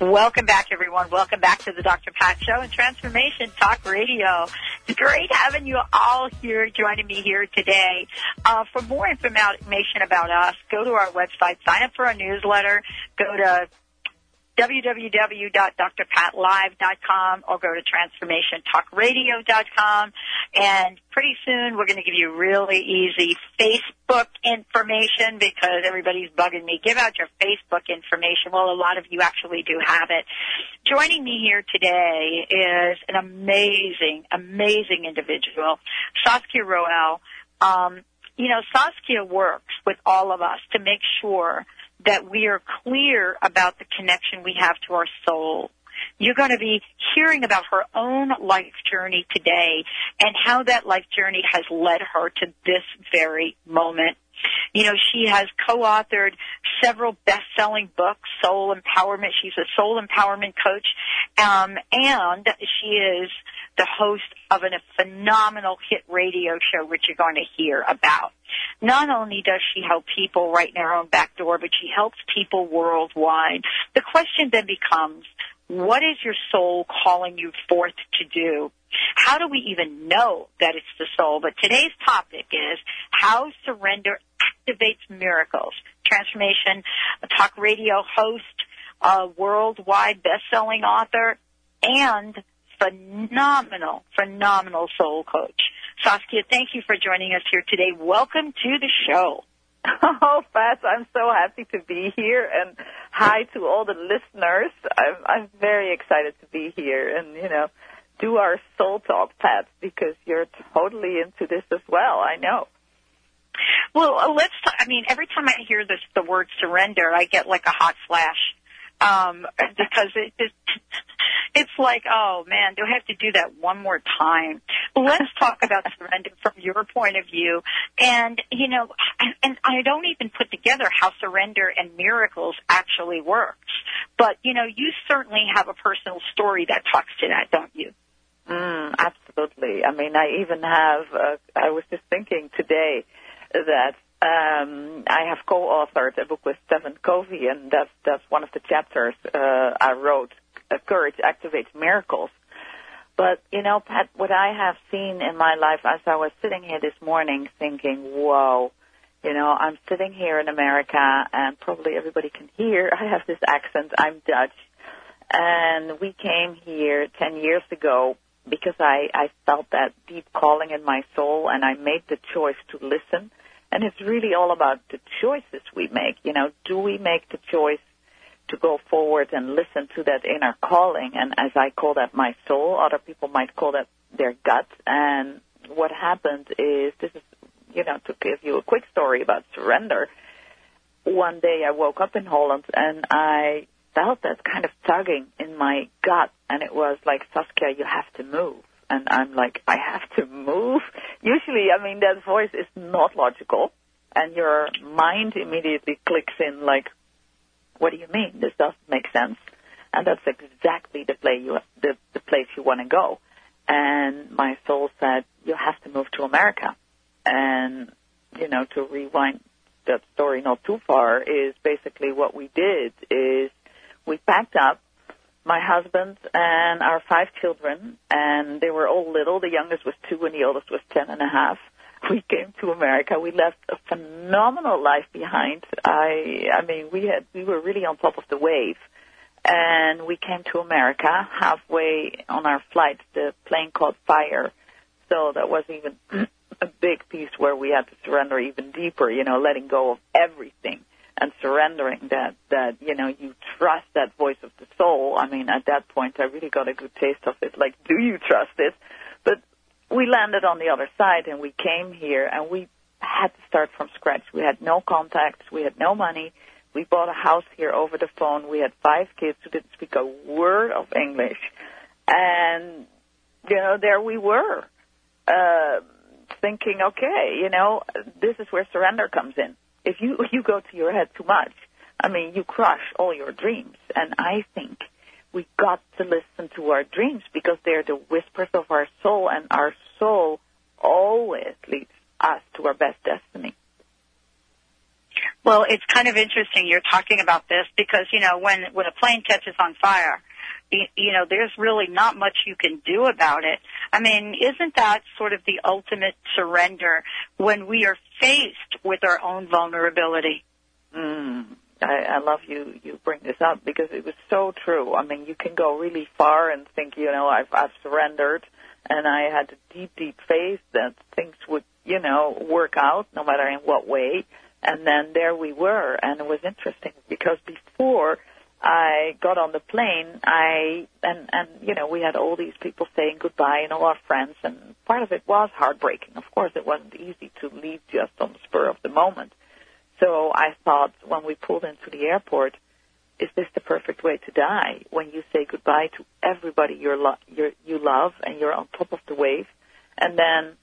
Welcome back, everyone. Welcome back to the Dr. Pat Show and Transformation Talk Radio. It's great having you all here joining me here today. Uh, for more information about us, go to our website, sign up for our newsletter, go to www.drpatlive.com or go to transformationtalkradio.com. And pretty soon we're going to give you really easy Facebook information because everybody's bugging me. Give out your Facebook information. Well, a lot of you actually do have it. Joining me here today is an amazing, amazing individual, Saskia Roel. Um, you know, Saskia works with all of us to make sure that we are clear about the connection we have to our soul. You're going to be hearing about her own life journey today and how that life journey has led her to this very moment. You know, she has co-authored several best-selling books, Soul Empowerment. She's a soul empowerment coach, um, and she is the host of a phenomenal hit radio show, which you're going to hear about. Not only does she help people right in their own back door, but she helps people worldwide. The question then becomes, what is your soul calling you forth to do? How do we even know that it's the soul? But today's topic is how surrender activates miracles. Transformation talk radio host, a worldwide best-selling author, and phenomenal, phenomenal soul coach. Saskia, thank you for joining us here today. Welcome to the show. Oh, Pat, I'm so happy to be here, and hi to all the listeners. I'm, I'm very excited to be here, and you know, do our soul talk, Pat, because you're totally into this as well. I know. Well, uh, let's. T- I mean, every time I hear this, the word surrender, I get like a hot flash um, because it, it it's like, oh man, do I have to do that one more time? Let's talk about surrender from your point of view. And, you know, and I don't even put together how surrender and miracles actually works. But, you know, you certainly have a personal story that talks to that, don't you? Mm, absolutely. I mean, I even have, uh, I was just thinking today that um, I have co-authored a book with Stephen Covey, and that's that's one of the chapters uh, I wrote. Uh, Courage activates miracles. But you know, Pat, what I have seen in my life as I was sitting here this morning, thinking, "Whoa." You know, I'm sitting here in America, and probably everybody can hear I have this accent. I'm Dutch, and we came here ten years ago because I I felt that deep calling in my soul, and I made the choice to listen and it's really all about the choices we make. You know, do we make the choice to go forward and listen to that inner calling? And as I call that my soul, other people might call that their gut. And what happened is, this is, you know, to give you a quick story about surrender. One day I woke up in Holland and I felt that kind of tugging in my gut. And it was like, Saskia, you have to move and I'm like, I have to move. Usually, I mean, that voice is not logical, and your mind immediately clicks in like, what do you mean? This doesn't make sense. And that's exactly the place you the, the place you want to go. And my soul said, you have to move to America. And you know, to rewind that story not too far is basically what we did is we packed up my husband and our five children, and they were all little. The youngest was two, and the oldest was ten and a half. We came to America. We left a phenomenal life behind. I, I mean, we had, we were really on top of the wave, and we came to America. Halfway on our flight, the plane caught fire, so that was even a big piece where we had to surrender even deeper. You know, letting go of everything and surrendering that that you know you trust that voice of the soul. I mean, at that point, I really got a good taste of it. Like, do you trust it? But we landed on the other side, and we came here, and we had to start from scratch. We had no contacts, we had no money. We bought a house here over the phone. We had five kids who didn't speak a word of English, and you know, there we were. Uh, thinking, okay, you know, this is where surrender comes in if you you go to your head too much, I mean, you crush all your dreams. And I think we got to listen to our dreams because they're the whispers of our soul, and our soul always leads us to our best destiny. Well, it's kind of interesting you're talking about this because, you know, when, when a plane catches on fire, you, you know, there's really not much you can do about it. I mean, isn't that sort of the ultimate surrender when we are faced with our own vulnerability? Mm, I, I love you you bring this up because it was so true. I mean, you can go really far and think, you know, I've I've surrendered, and I had a deep, deep faith that things would, you know, work out no matter in what way. And then there we were, and it was interesting because before I got on the plane, I and and you know we had all these people saying goodbye and all our friends, and part of it was heartbreaking. Of course, it wasn't easy to leave just on the spur of the moment. So I thought when we pulled into the airport, is this the perfect way to die? When you say goodbye to everybody you're lo- you're, you love and you're on top of the wave, and then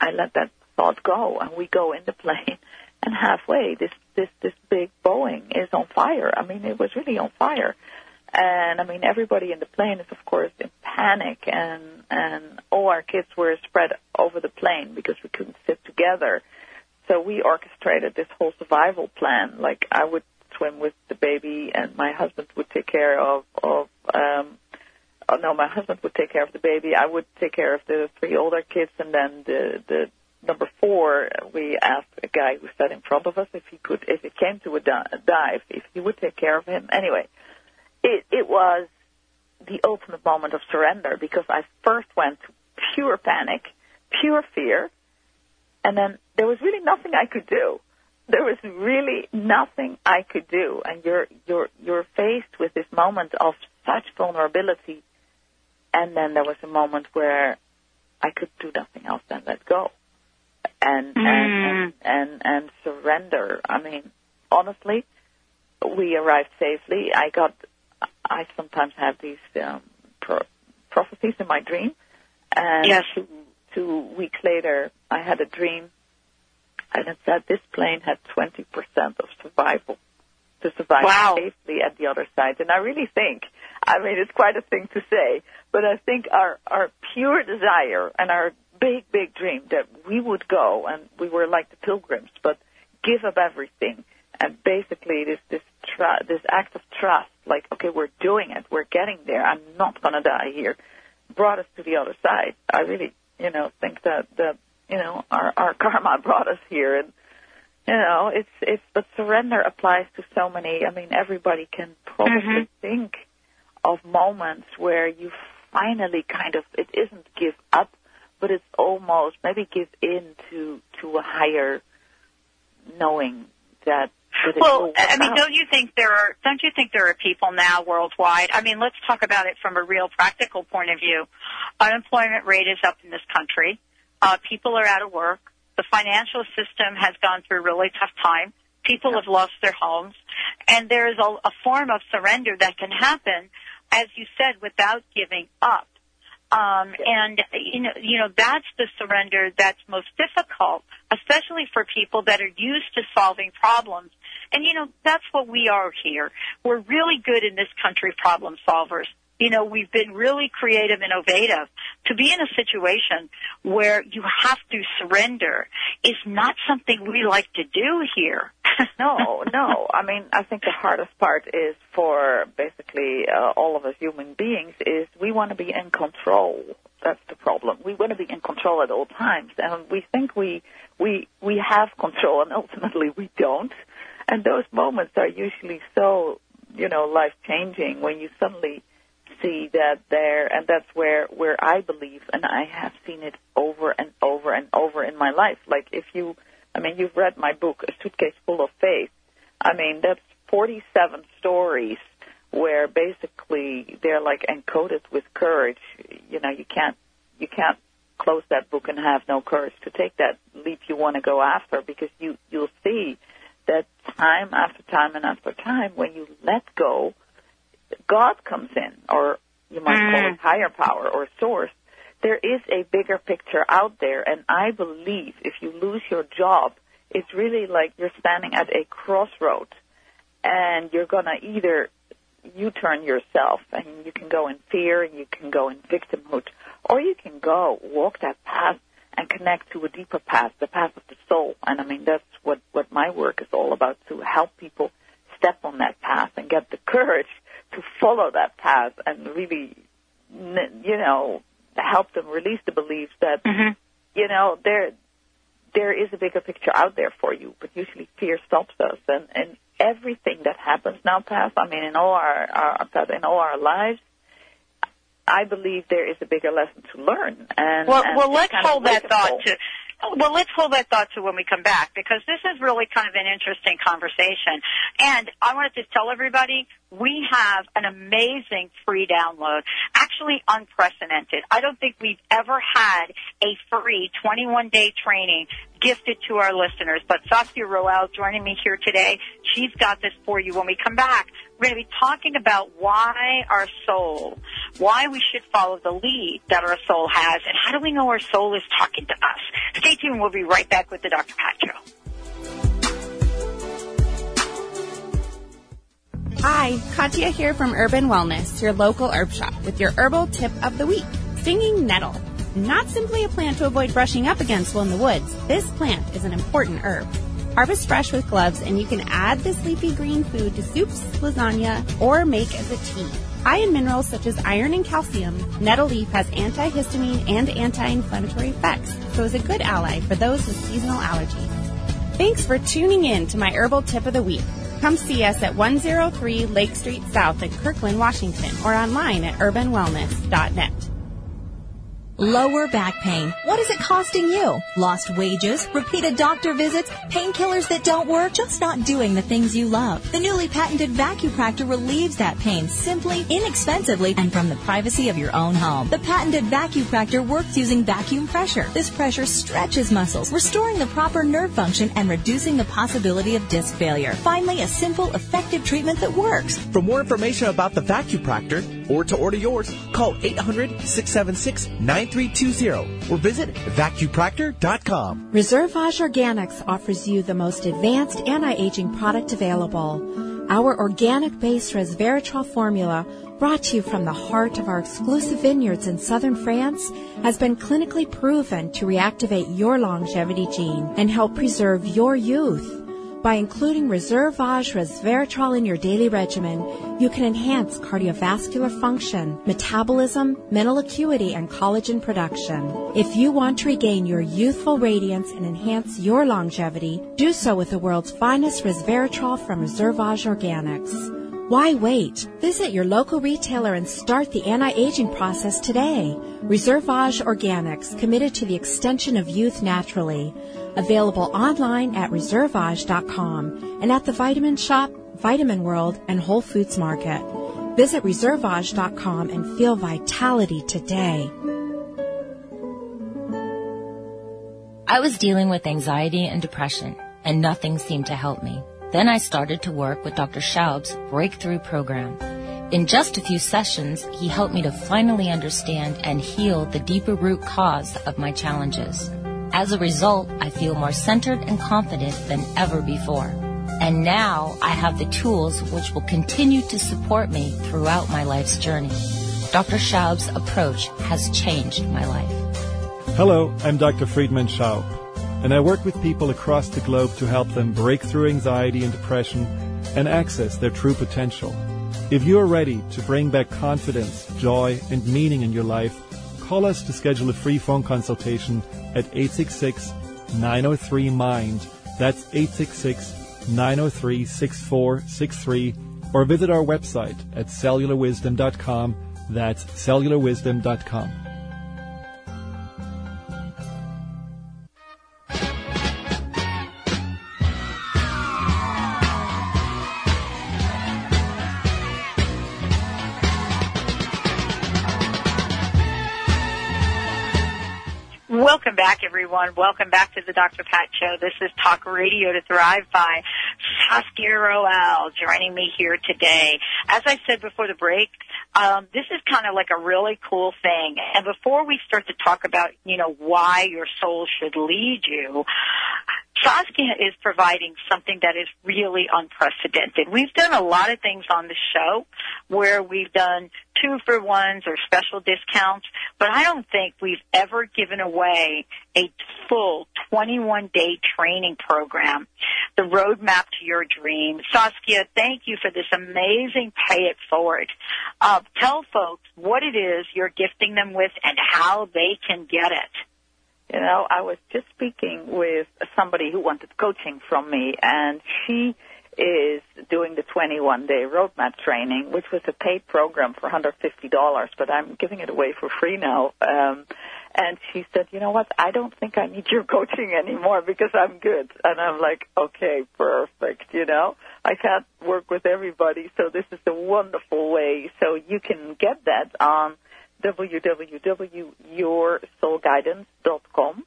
I let that thought go, and we go in the plane, and halfway this this this big Boeing is on fire. I mean, it was really on fire, and I mean everybody in the plane is of course in panic, and and all our kids were spread over the plane because we couldn't sit together so we orchestrated this whole survival plan. Like I would swim with the baby, and my husband would take care of of. Um, oh no, my husband would take care of the baby. I would take care of the three older kids, and then the the number four, we asked a guy who sat in front of us if he could, if it came to a dive, if he would take care of him. Anyway, it it was the ultimate moment of surrender because I first went to pure panic, pure fear, and then there was really nothing I could do. There was really nothing I could do. And you're, you're, you're faced with this moment of such vulnerability. And then there was a moment where I could do nothing else than let go. And, mm. and, and, and, and surrender. I mean, honestly, we arrived safely. I got, I sometimes have these, um, pro- prophecies in my dream. And yes two weeks later, I had a dream, and it said this plane had 20% of survival to survive wow. safely at the other side. And I really think, I mean, it's quite a thing to say, but I think our our pure desire and our big, big dream that we would go, and we were like the pilgrims, but give up everything. And basically, this this tr- this act of trust, like okay, we're doing it, we're getting there. I'm not gonna die here, brought us to the other side. I really you know, think that that you know our our karma brought us here, and you know, it's it's but surrender applies to so many. I mean, everybody can probably mm-hmm. think of moments where you finally kind of it isn't give up, but it's almost maybe give in to to a higher knowing that well, I mean, don't you think there are don't you think there are people now worldwide? I mean, let's talk about it from a real practical point of view. Unemployment rate is up in this country. Uh, people are out of work. The financial system has gone through a really tough time. People have lost their homes, and there is a, a form of surrender that can happen, as you said, without giving up. Um, and you know, you know, that's the surrender that's most difficult, especially for people that are used to solving problems. And you know, that's what we are here. We're really good in this country problem solvers. You know, we've been really creative, innovative. To be in a situation where you have to surrender is not something we like to do here. no, no. I mean, I think the hardest part is for basically uh, all of us human beings is we want to be in control. That's the problem. We want to be in control at all times, and we think we we we have control, and ultimately we don't. And those moments are usually so, you know, life changing when you suddenly see that there, and that's where where I believe, and I have seen it over and over and over in my life. Like if you, I mean, you've read my book, A Suitcase Full of Faith. I mean, that's 47 stories where basically they're like encoded with courage. You know, you can't you can't close that book and have no courage to take that leap you want to go after because you you'll see that time after time and after time when you let go God comes in, or you might mm. call it higher power or source, there is a bigger picture out there. And I believe if you lose your job, it's really like you're standing at a crossroad and you're going to either you turn yourself and you can go in fear and you can go in victimhood or you can go walk that path and connect to a deeper path, the path of the soul. And I mean, that's what, what my work is all about, to help people step on that path and get the courage to follow that path and really, you know, help them release the beliefs that, Mhm. you know, there, there is a bigger picture out there for you, but usually fear stops us. And, and everything that happens now, Pat, I mean, in all our, our, in all our lives, I believe there is a bigger lesson to learn. And Well, and well, let's hold that thought to. Oh, well, let's hold that thought to when we come back because this is really kind of an interesting conversation. And I wanted to tell everybody we have an amazing free download, actually unprecedented. I don't think we've ever had a free 21 day training gifted to our listeners. But Saskia Roel joining me here today, she's got this for you. When we come back, we're going to be talking about why our soul, why we should follow the lead that our soul has, and how do we know our soul is talking to us. Stay tuned. We'll be right back with the Dr. Pat Show. Hi, Katya here from Urban Wellness, your local herb shop, with your herbal tip of the week. Stinging nettle. Not simply a plant to avoid brushing up against while in the woods. This plant is an important herb. Harvest fresh with gloves, and you can add this leafy green food to soups, lasagna, or make as a tea. High in minerals such as iron and calcium, nettle leaf has antihistamine and anti-inflammatory effects, so is a good ally for those with seasonal allergies. Thanks for tuning in to my herbal tip of the week. Come see us at 103 Lake Street South in Kirkland, Washington, or online at urbanwellness.net. Lower back pain. What is it costing you? Lost wages, repeated doctor visits, painkillers that don't work, just not doing the things you love. The newly patented VacuPractor relieves that pain simply, inexpensively, and from the privacy of your own home. The patented VacuPractor works using vacuum pressure. This pressure stretches muscles, restoring the proper nerve function and reducing the possibility of disc failure. Finally, a simple, effective treatment that works. For more information about the VacuPractor or to order yours, call 800-676-9320 or visit vacupractor.com. Reservage Organics offers you the most advanced anti-aging product available. Our organic-based resveratrol formula, brought to you from the heart of our exclusive vineyards in southern France, has been clinically proven to reactivate your longevity gene and help preserve your youth. By including Reservage resveratrol in your daily regimen, you can enhance cardiovascular function, metabolism, mental acuity, and collagen production. If you want to regain your youthful radiance and enhance your longevity, do so with the world's finest resveratrol from Reservage Organics. Why wait? Visit your local retailer and start the anti-aging process today. Reservage Organics, committed to the extension of youth naturally. Available online at reservage.com and at the Vitamin Shoppe, Vitamin World, and Whole Foods Market. Visit reservage.com and feel vitality today. I was dealing with anxiety and depression, and nothing seemed to help me. Then I started to work with Dr. Schaub's breakthrough program. In just a few sessions, he helped me to finally understand and heal the deeper root cause of my challenges. As a result, I feel more centered and confident than ever before. And now I have the tools which will continue to support me throughout my life's journey. Dr. Schaub's approach has changed my life. Hello, I'm Dr. Friedemann Schaub, and I work with people across the globe to help them break through anxiety and depression and access their true potential. If you are ready to bring back confidence, joy, and meaning in your life, call us to schedule a free phone consultation at 866-903-MIND. That's 866-903-6463 or visit our website at cellularwisdom.com. That's cellularwisdom.com. everyone. Welcome back to the Dr. Pat Show. This is Talk Radio to Thrive by Saskia Roel joining me here today. As I said before the break, um, this is kind of like a really cool thing. And before we start to talk about, you know, why your soul should lead you, Saskia is providing something that is really unprecedented. We've done a lot of things on the show where we've done two for ones or special discounts, but I don't think we've ever given away a full 21 day training program, the roadmap to your dream. Saskia, thank you for this amazing pay it forward. Uh, tell folks what it is you're gifting them with and how they can get it. You know, I was just speaking with somebody who wanted coaching from me, and she is doing the 21 day roadmap training, which was a paid program for $150, but I'm giving it away for free now. Um, and she said, you know what? I don't think I need your coaching anymore because I'm good. And I'm like, okay, perfect. You know, I can't work with everybody. So this is a wonderful way. So you can get that on www.yoursoulguidance.com.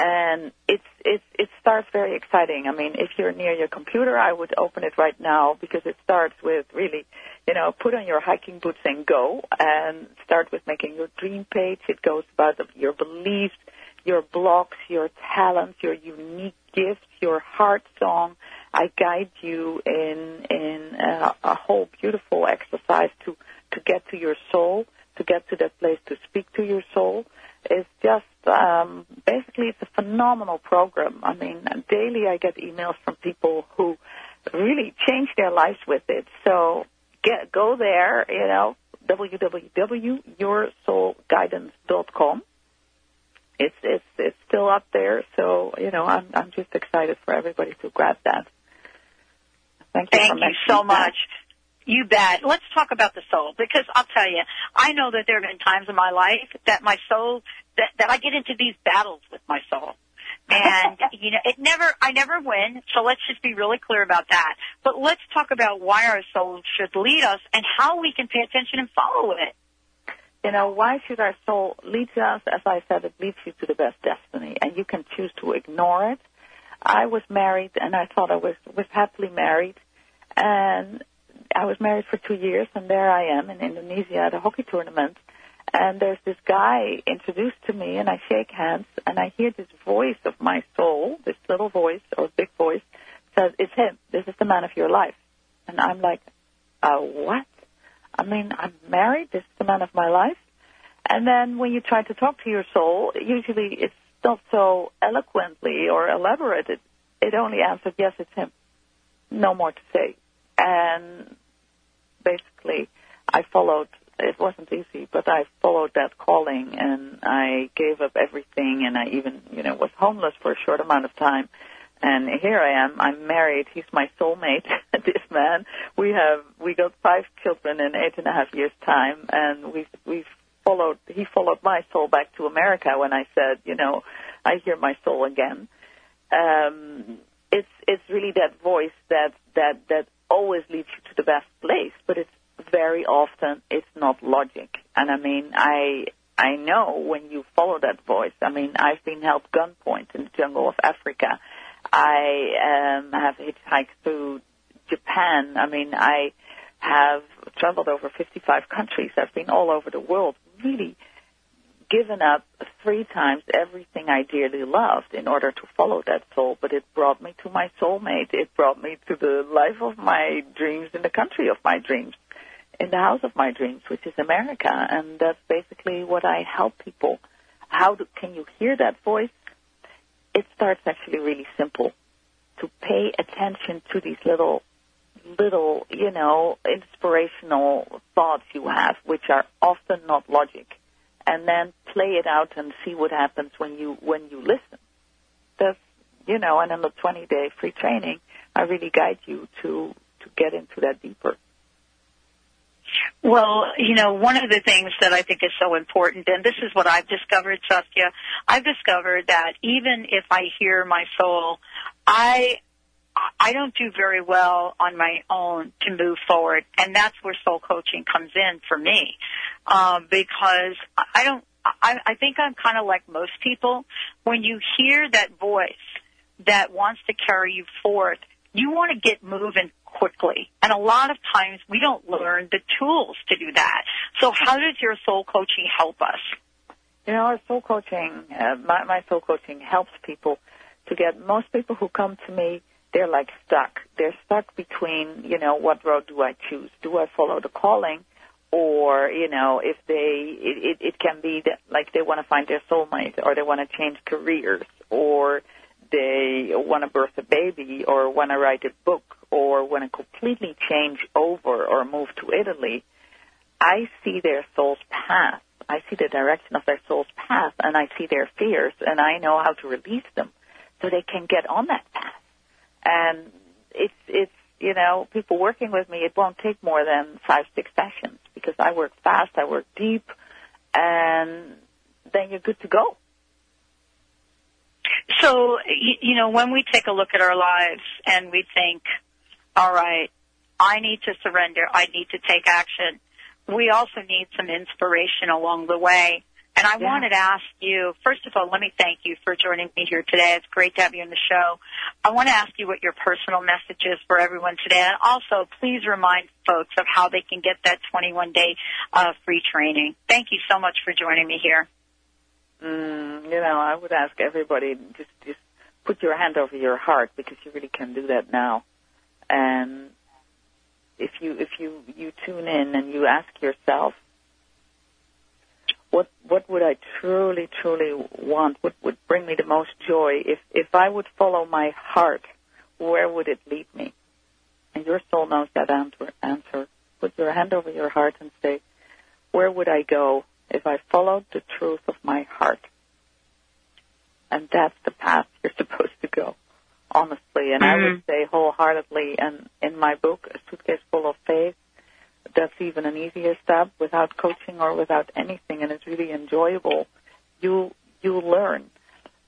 And it's, it's, it starts very exciting. I mean, if you're near your computer, I would open it right now because it starts with really, you know, put on your hiking boots and go and start with making your dream page. It goes about your beliefs, your blocks, your talents, your unique gifts, your heart song. I guide you in, in a, a whole beautiful exercise to, to get to your soul to get to that place to speak to your soul is just um, basically it's a phenomenal program. I mean, daily I get emails from people who really change their lives with it. So get go there, you know, www.yoursoulguidance.com. It's it's it's still up there, so you know I'm I'm just excited for everybody to grab that. Thank you. Thank you so much. You bet. Let's talk about the soul because I'll tell you, I know that there have been times in my life that my soul, that, that I get into these battles with my soul. And, you know, it never, I never win. So let's just be really clear about that. But let's talk about why our soul should lead us and how we can pay attention and follow it. You know, why should our soul lead us? As I said, it leads you to the best destiny and you can choose to ignore it. I was married and I thought I was, was happily married and I was married for two years, and there I am in Indonesia at a hockey tournament. And there's this guy introduced to me, and I shake hands, and I hear this voice of my soul, this little voice or big voice, says, "It's him. This is the man of your life." And I'm like, "Uh, what?" I mean, I'm married. This is the man of my life. And then when you try to talk to your soul, usually it's not so eloquently or elaborate. It, it only answers, "Yes, it's him." No more to say and basically I followed. It wasn't easy, but I followed that calling, and I gave up everything, and I even, you know, was homeless for a short amount of time. And here I am. I'm married. He's my soulmate. this man. We have we got five children in eight and a half years' time, and we've we've followed. He followed my soul back to America when I said, you know, I hear my soul again. Um, it's it's really that voice that that that always leads you to the best place, but it's very often it's not logic. And I mean, I I know when you follow that voice. I mean, I've been held gunpoint in the jungle of Africa. I um, have hitchhiked through Japan. I mean, I have traveled over 55 countries. I've been all over the world, really given up three times everything I dearly loved in order to follow that soul, but it brought me to my soulmate. It brought me to the life of my dreams in the country of my dreams, in the house of my dreams, which is America. And that's basically what I help people. How do, can you hear that voice? It starts actually really simple. To pay attention to these little little, you know, inspirational thoughts you have, which are often not logic and then play it out and see what happens when you when you listen. That's you know, and in the 20 day free training, I really guide you to to get into that deeper. Well, you know, one of the things that I think is so important, and this is what I've discovered, Saskia, I've discovered that even if I hear my soul, I I don't do very well on my own to move forward, and that's where soul coaching comes in for me, um, because I don't. I, I think I'm kind of like most people. When you hear that voice that wants to carry you forth, you want to get moving quickly. And a lot of times we don't learn the tools to do that. So how does your soul coaching help us? You know, our soul coaching, uh, my, my soul coaching helps people to get most people who come to me, they're like stuck. They're stuck between, you know, what road do I choose? Do I follow the calling? Or, you know, if they, it, it, it can be that, like, they want to find their soulmate, or they want to change careers, or they want to birth a baby, or want to write a book, or want to completely change over or move to Italy. I see their soul's path. I see the direction of their soul's path, and I see their fears, and I know how to release them so they can get on that path. And it's it's you know people working with me. It won't take more than five six sessions because I work fast, I work deep, and then you're good to go. So you know when we take a look at our lives and we think, all right, I need to surrender. I need to take action. We also need some inspiration along the way. And I Yeah. wanted to ask you, first of all, let me thank you for joining me here today. It's great to have you on the show. I want to ask you what your personal message is for everyone today. And also, please remind folks of how they can get that 21 day uh, free training. Thank you so much for joining me here. Mm, you know, I would ask everybody just just put your hand over your heart because you really can do that now. And if you if you you tune in and you ask yourself, what what would I truly truly want? What would bring me the most joy? If if I would follow my heart, where would it lead me? And your soul knows that answer. Answer. Put your hand over your heart and say, where would I go if I followed the truth of my heart? And that's the path you're supposed to go, honestly. And I would mm-hmm. say wholeheartedly, and in my book, A Suitcase Full of Faith, that's even an easier step without coaching or without anything, and it's really enjoyable. You you learn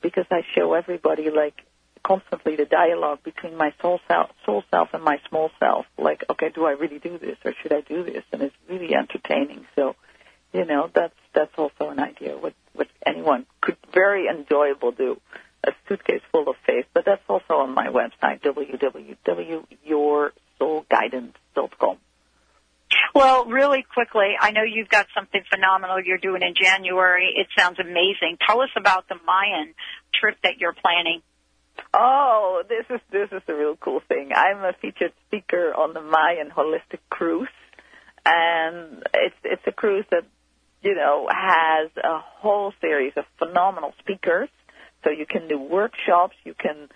because I show everybody like constantly the dialogue between my soul self, soul self and my small self. Like, okay, do I really do this or should I do this? And it's really entertaining. So, you know, that's that's also an idea what what anyone could very enjoyable do. A suitcase full of faith, but that's also on my website www.yoursoulguidance.com. Well, really quickly, I know you've got something phenomenal you're doing in January. It sounds amazing. Tell us about the Mayan trip that you're planning. Oh, this is this is a real cool thing. I'm a featured speaker on the Mayan Holistic Cruise, and it's it's a cruise that you know has a whole series of phenomenal speakers. So you can do workshops, you can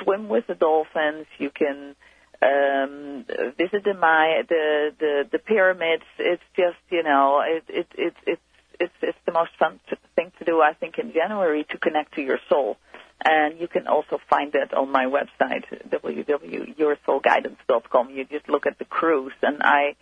swim with the dolphins, you can um, visit the Maya, the, the the pyramids. It's just you know it it it it's it's it's the most fun thing to do I think in January to connect to your soul. And you can also find that on my website, www.yoursoulguidance.com. You just look at the cruise, and I,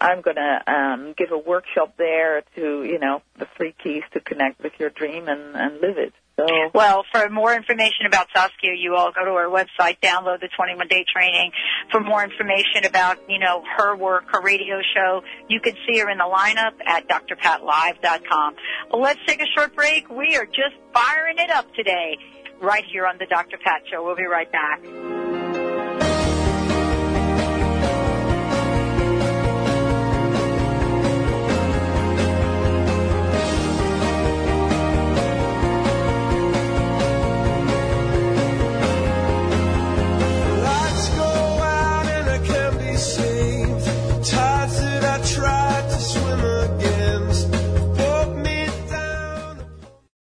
I'm gonna um, give a workshop there to, you know, the three keys to connect with your dream and, and live it. So, Well, for more information about Saskia, you all go to her website, download the 21 day training. For more information about, you know, her work, her radio show, you can see her in the lineup at drpatlive.com. Let's take a short break. We are just firing it up today, right here on the Dr. Pat Show. We'll be right back.